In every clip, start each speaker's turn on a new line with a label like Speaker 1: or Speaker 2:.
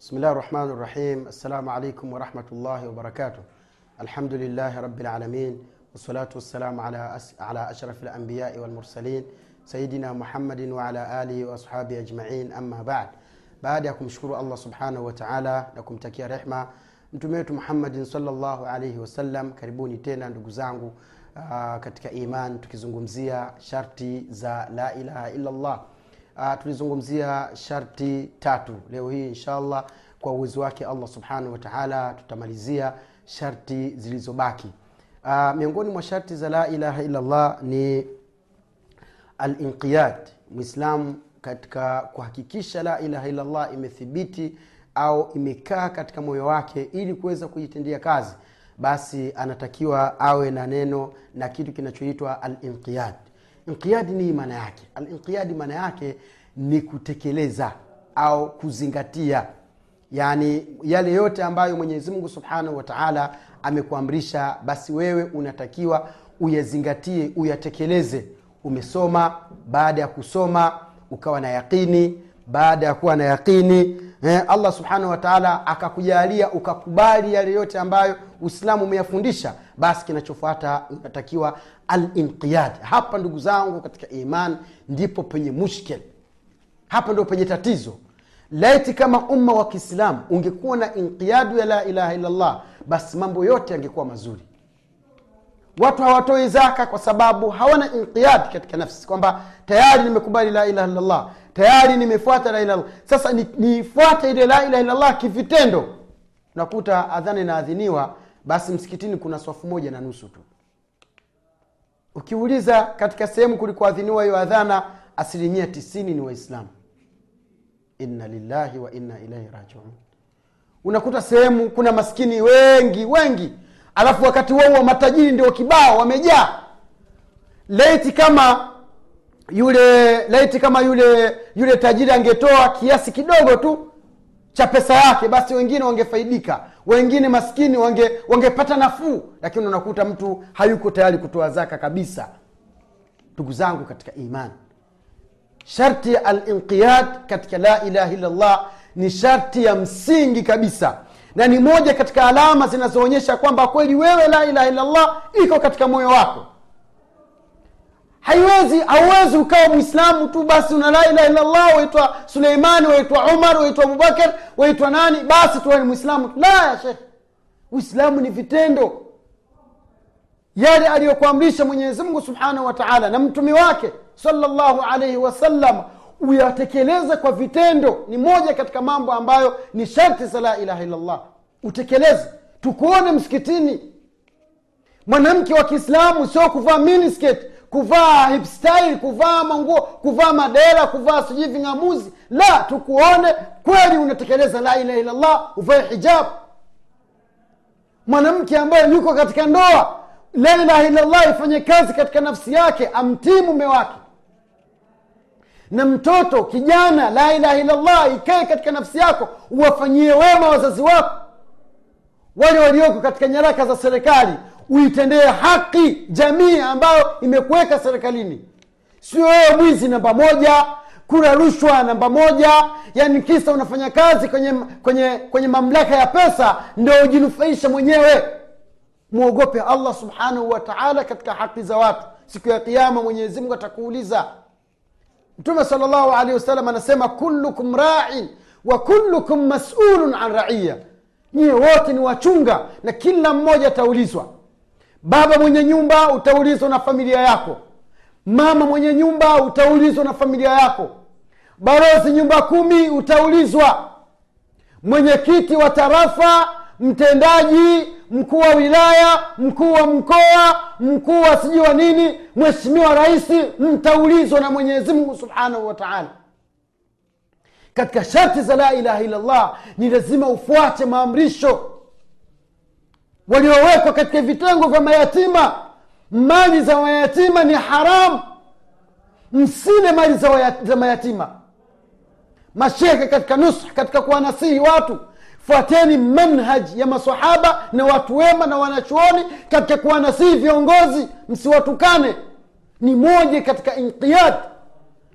Speaker 1: بسم الله الرحمن الرحيم السلام عليكم ورحمة الله وبركاته الحمد لله رب العالمين والصلاة والسلام على على أشرف الأنبياء والمرسلين سيدنا محمد وعلى آله وأصحابه أجمعين أما بعد بعد يكم شكر الله سبحانه وتعالى لكم تكيا رحمة أنتم متميت محمد صلى الله عليه وسلم كربوني تينا ندقزانغو آه كتك إيمان تكزنغمزيا شرطي زا لا إله إلا الله uh, tulizungumzia sharti tatu. Leo hii inshallah kwa uwezo wake allah subhanahu wataala tutamalizia sharti zilizobaki. Uh, miongoni mwa sharti za la ilaha illallah ni alinqiyad. Mwislamu katika kuhakikisha la ilaha illallah imethibiti au imekaa katika moyo wake ili kuweza kujitendea kazi basi anatakiwa awe na neno na kitu kinachoitwa alinqiyad inqiyadi ni maana yake. Alinqiyadi maana yake ni kutekeleza au kuzingatia. Yaani yale yote ambayo mwenyezi mungu subhanahu wataala amekuamrisha basi wewe unatakiwa uyazingatie uyatekeleze. Umesoma baada ya kusoma ukawa na yaqini baada ya kuwa na yaqini eh, allah subhanahu wataala akakujalia ukakubali yale yote ambayo uislamu umeyafundisha basi kinachofuata unatakiwa alinqiyad. Hapa ndugu zangu katika iman ndipo penye mushkel hapa ndio penye tatizo. Laiti kama umma wa kiislamu ungekuwa na inqiyadu ya la ilaha illallah basi mambo yote yangekuwa mazuri. Watu hawatoi zaka kwa sababu hawana inqiyad katika nafsi kwamba tayari nimekubali la ilaha illallah tayari nimefuata la ilaha sasa nifuate ni ile la ilaha illallah kivitendo. Unakuta adhana inaadhiniwa basi msikitini kuna swafu moja na nusu tu. Ukiuliza katika sehemu kulikoadhiniwa hiyo adhana asilimia tisini ni waislamu. Inna lillahi wa inna ilaihi rajiun. Unakuta sehemu kuna maskini wengi wengi. Alafu wakati huo matajiri ndio kibao wamejaa. Laiti kama yule laiti kama yule yule tajiri angetoa kiasi kidogo tu cha pesa yake basi wengine wangefaidika. Wengine maskini wange wangepata nafuu. Lakini unakuta mtu hayuko tayari kutoa zaka kabisa. Ndugu zangu katika iman sharti ya alinqiyad katika la ilaha illallah ni sharti ya msingi kabisa. Na ni moja katika alama zinazoonyesha kwamba kweli wewe la ilaha illallah iko katika moyo wako haiwezi hauwezi ukawa mwislamu tu basi una la ilaha illallah waitwa suleimani waitwa umar waitwa abubakar waitwa nani basi tuwe ni mwislamu la ya shekhe. Uislamu ni vitendo. Yale aliyokuamrisha mwenyezimngu subhanahu wa taala na mtume wake salllahu alaihi wasallam uyatekeleze kwa vitendo. Ni moja katika mambo ambayo ni sharti za la ilaha illallah. Utekeleze. Tukuone msikitini. Mwanamke wa kiislamu sio kuvaa minisket kuvaa hipstyle kuvaa manguo kuvaa madera kuvaa sijui ving'amuzi. La tukuone kweli unatekeleza la ilaha illallah uvae hijab. Mwanamke ambaye yuko katika ndoa la ilaha illallah ifanye kazi katika nafsi yake amtii mume wake. Na mtoto kijana la ilaha illallah ikae katika nafsi yako uwafanyie wema wazazi wako. Wale walioko katika nyaraka za serikali uitendee haki jamii ambayo imekuweka serikalini. Sio wewe mwizi namba moja kula rushwa namba moja. Yani kisa unafanya kazi kwenye kwenye kwenye mamlaka ya pesa ndo ujinufaisha mwenyewe. Mwogope allah subhanahu wa taala katika haki za watu. Siku ya kiama mwenyezimngu atakuuliza. Mtume salllahu alehi wasallam anasema kullukum rain wa kullukum masulun an raiya nyiwe wote ni wachunga na kila mmoja ataulizwa baba mwenye nyumba utaulizwa na familia yako. Mama mwenye nyumba utaulizwa na familia yako. Barozi nyumba kumi utaulizwa. Mwenyekiti wa tarafa mtendaji mkuu wa wilaya mkuu wa mkoa mkuu wa sijui wa nini mheshimiwa rais mtaulizwa na mwenyezi mungu subhanahu wa taala. Katika sharti za la ilaha illallah ni lazima ufuate maamrisho waliowekwa katika vitengo vya mayatima. Mali za mayatima ni haramu msile mali za, mayatima. Mashehe katika nusha katika kuwanasihi watu. Fuateni manhaji ya masahaba na watu wema na wanachuoni katika kuwanasihi viongozi. Msiwatukane. Ni moja katika inqiyad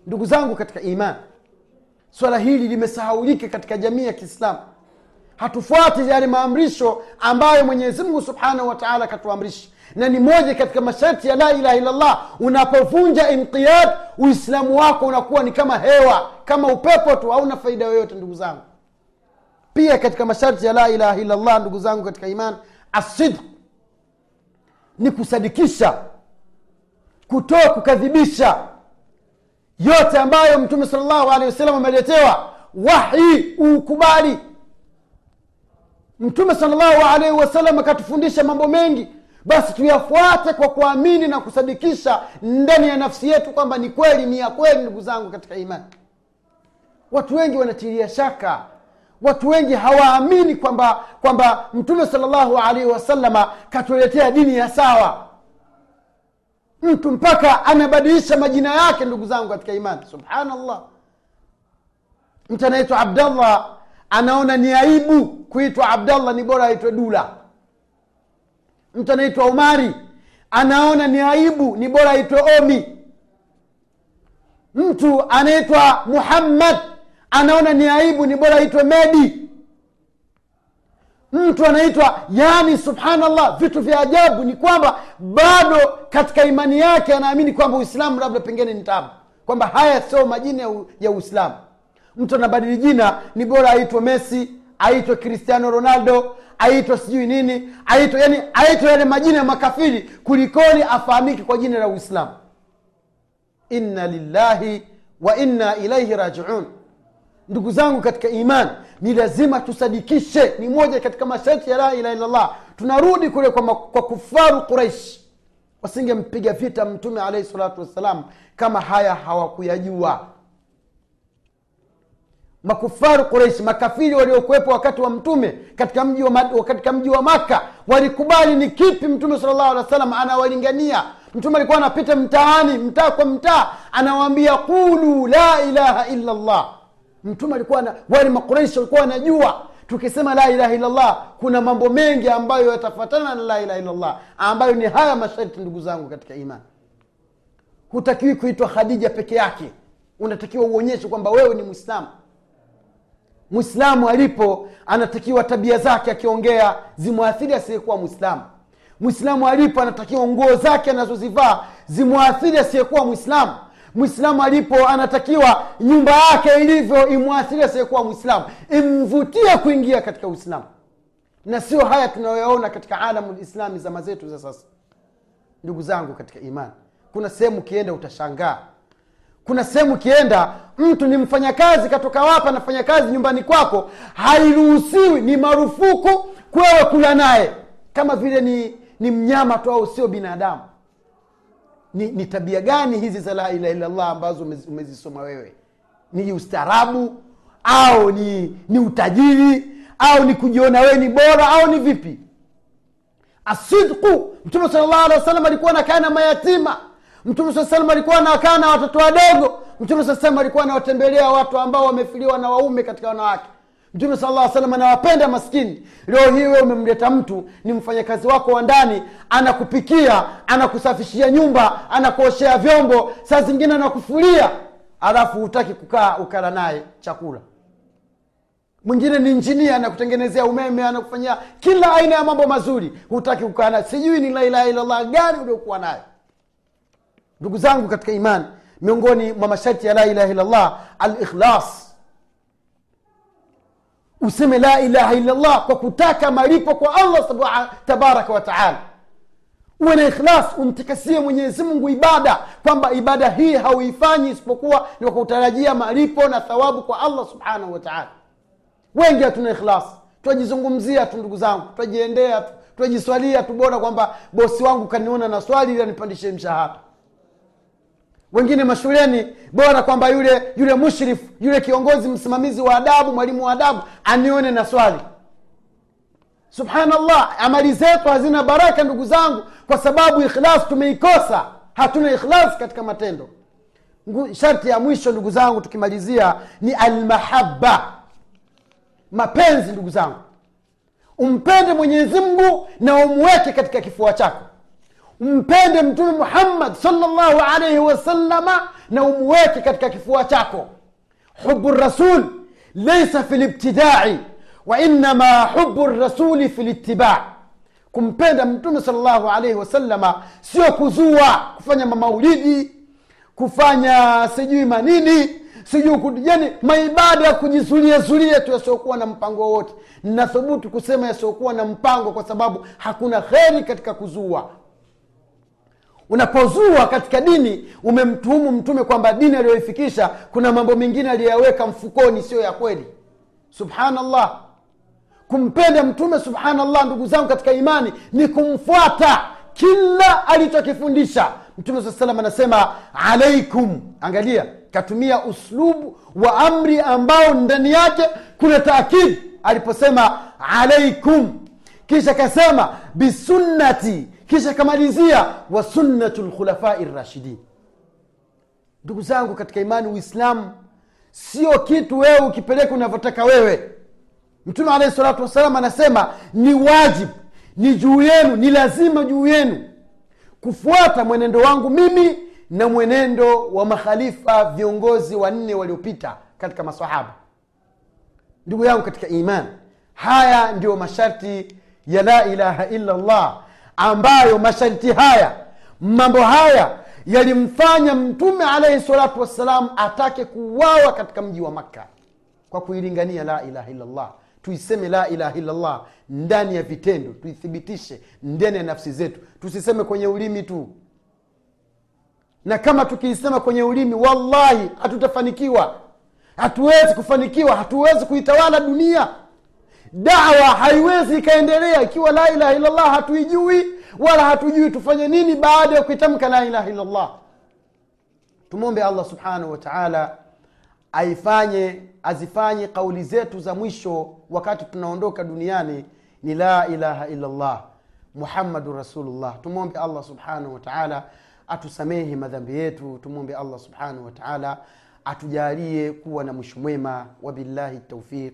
Speaker 1: ndugu zangu katika iman. Swala hili limesahaulika katika jamii ya kiislamu hatufuati yale maamrisho ambayo mwenyezi mungu subhanahu wataala akatuamrisha na ni moja katika masharti ya la ilaha illallah unapovunja inqiyad uislamu wako unakuwa ni kama hewa kama upepo tu hauna faida yoyote ndugu zangu. Pia katika masharti ya la ilaha illallah ndugu zangu katika iman asidq ni kusadikisha kutoa kukadhibisha yote ambayo mtume salllahu alehi wasallam ameletewa wahi uukubali mtume salllahu alaihi wasallam akatufundisha mambo mengi. Basi tuyafuate kwa kuamini na kusadikisha ndani ya nafsi yetu kwamba ni kweli ni ya kweli ndugu zangu katika imani. Watu wengi wanatilia shaka. Watu wengi hawaamini kwamba kwamba mtume salllahu alaihi wasalama katuletea dini ya sawa. Mtu mpaka anabadilisha majina yake ndugu zangu katika imani. Subhanallah. Mtu anaitwa abdallah anaona ni aibu kuitwa abdallah ni bora aitwe dula. Mtu anaitwa umari anaona ni aibu ni bora aitwe omi. Mtu anaitwa muhammad anaona ni aibu ni bora aitwe medi mtu anaitwa yani subhanallah vitu vya ajabu ni kwamba bado katika imani yake anaamini kwamba uislamu labda pengine ni tabu kwamba haya sio majina ya uislamu mtu anabadili jina ni bora aitwe messi aitwe cristiano ronaldo aitwe sijui nini aitwe yani aitwe yale majina ya makafiri kulikoni afahamike kwa jina la uislamu. Inna lillahi wa inna ilaihi rajiun. Ndugu zangu katika iman ni lazima tusadikishe ni moja katika masharti ya la ilaha illallah. Tunarudi kule kwa, kwa kufaru quraish. Wasingempiga vita mtume alaihi salatu wassalam kama haya hawakuyajua makufaru Quraishi, makafiri waliokuwepo wakati wa mtume katika mji wa, katika mji wa maka walikubali ni kipi mtume sal llahu alih wa sallam anawalingania. Mtume alikuwa anapita mtaani mtaa kwa mtaa anawaambia qulu la ilaha illa llah mtume alikuwa wale makuraishi walikuwa wanajua tukisema la ilaha illallah kuna mambo mengi ambayo yatafatana na la ilaha illallah ambayo ni haya masharti ndugu zangu katika imani. Hutakiwi kuitwa khadija peke yake. Unatakiwa uonyeshe kwamba wewe ni mwislamu mwislamu alipo anatakiwa tabia zake akiongea zimwathiri asiyekuwa mwislamu mwislamu alipo anatakiwa nguo zake anazozivaa zimwathiri asiyekuwa mwislamu mwislamu alipo anatakiwa nyumba yake ilivyo imwathiri asiyekuwa mwislamu imvutie kuingia katika uislamu. Na sio haya tunayoyaona katika alamu lislami zama zetu za sasa. Ndugu zangu katika imani kuna sehemu ukienda utashangaa kuna sehemu ukienda mtu ni mfanyakazi katoka wapa anafanya kazi nyumbani kwako hairuhusiwi ni marufuku kwewe kula naye. Kama vile ni ni mnyama tu au sio binadamu. Ni, ni tabia gani hizi za la ilaha illallah ambazo umezisoma wewe? Ni ustaarabu au ni ni utajiri au ni kujiona wewe ni bora au ni vipi? Asidku mtume sala llahu alehi wa sallam alikuwa anakaa na mayatima mtume saa salam alikuwa anakaa na watoto wadogo. Mtume saa salam alikuwa anawatembelea watu ambao wamefiliwa na waume katika wanawake. Mtume sala llah salam anawapenda maskini. Leo hii we umemleta mtu ni mfanyakazi wako wa ndani anakupikia anakusafishia nyumba anakuoshea vyombo saa zingine anakufulia alafu hutaki kukaa ukala naye chakula. Mwingine ni injinia anakutengenezea umeme anakufanyia kila aina ya mambo mazuri hutaki kukaa naye. Sijui ni la ilaha illallah gani uliokuwa nayo ndugu zangu katika imani miongoni mwa masharti ya la ilaha illallah alikhlas. Useme la ilaha illallah kwa kutaka malipo kwa allah tabaraka wataala uwe na ikhlas umtikasie mwenyezi mungu ibada kwamba ibada hii hauifanyi isipokuwa ni kwa kutarajia malipo na thawabu kwa allah subhanahu wataala wengi hatuna ikhlas. Twajizungumzia tu ndugu zangu twajiendea tu twajiswalia tu bora kwamba bosi wangu kaniona na swali ili anipandishe mshahara wengine mashuleni bora kwamba yule yule mushrif yule kiongozi msimamizi wa adabu mwalimu wa adabu anione na swali. Subhanallah amali zetu hazina baraka ndugu zangu kwa sababu ikhlas tumeikosa. Hatuna ikhlas katika matendo. Sharti ya mwisho ndugu zangu tukimalizia ni almahaba mapenzi ndugu zangu. Umpende mwenyezi mungu na umweke katika kifua chako mpende mtume muhammad salllahu alaihi wasalama na umweke katika kifua chako. Hubu rasul leisa fi libtidai wainama hubu rasuli fi litibaa kumpenda mtume salllahu alaihi wasalama sio kuzua kufanya mamaulidi kufanya sijui manini sijui yani maibada ya kujizuliazulia tu yasiokuwa na mpango wowote. Nathubutu kusema yasiokuwa na mpango kwa sababu hakuna kheri katika kuzua unapozua katika dini umemtuhumu mtume kwamba dini aliyoifikisha kuna mambo mengine aliyoyaweka mfukoni siyo ya kweli. Subhanallah. Kumpenda mtume subhanallah ndugu zangu katika imani ni kumfuata kila alichokifundisha. Mtume saa salam anasema alaikum angalia katumia uslubu wa amri ambao ndani yake kuna taakidi aliposema alaikum kisha kasema bisunnati kisha kamalizia wa sunnatu lkhulafai rashidin. Ndugu zangu katika imani uislamu sio kitu wewe ukipeleka unavyotaka wewe. Mtume alahi salatu wassalam anasema ni wajibu ni juu yenu ni lazima juu yenu kufuata mwenendo wangu mimi na mwenendo wa makhalifa viongozi wanne waliopita katika masahaba ndugu yangu katika iman haya ndiyo masharti ya la ilaha illa llah ambayo masharti haya mambo haya yalimfanya mtume alaihi salatu wassalam atake kuuawa katika mji wa makka kwa kuilingania la ilaha illallah. Tuiseme la ilaha illallah ndani ya vitendo tuithibitishe ndani ya nafsi zetu. Tusiseme kwenye ulimi tu. Na kama tukiisema kwenye ulimi wallahi hatutafanikiwa. Hatuwezi kufanikiwa hatuwezi kuitawala dunia dawa haiwezi ikaendelea ikiwa la ilaha illallah hatuijui wala hatujui tufanye nini baada ya kuitamka la ilaha illallah. Tumwombe allah subhanahu wa taala aifanye azifanye kauli zetu za mwisho wakati tunaondoka duniani ni la ilaha illallah muhammadun rasulullah. Tumwombe allah subhanahu wa taala atusamehe madhambi yetu. Tumwombe allah subhanahu wa taala atujalie kuwa na mwisho mwema. Wabillahi taufiq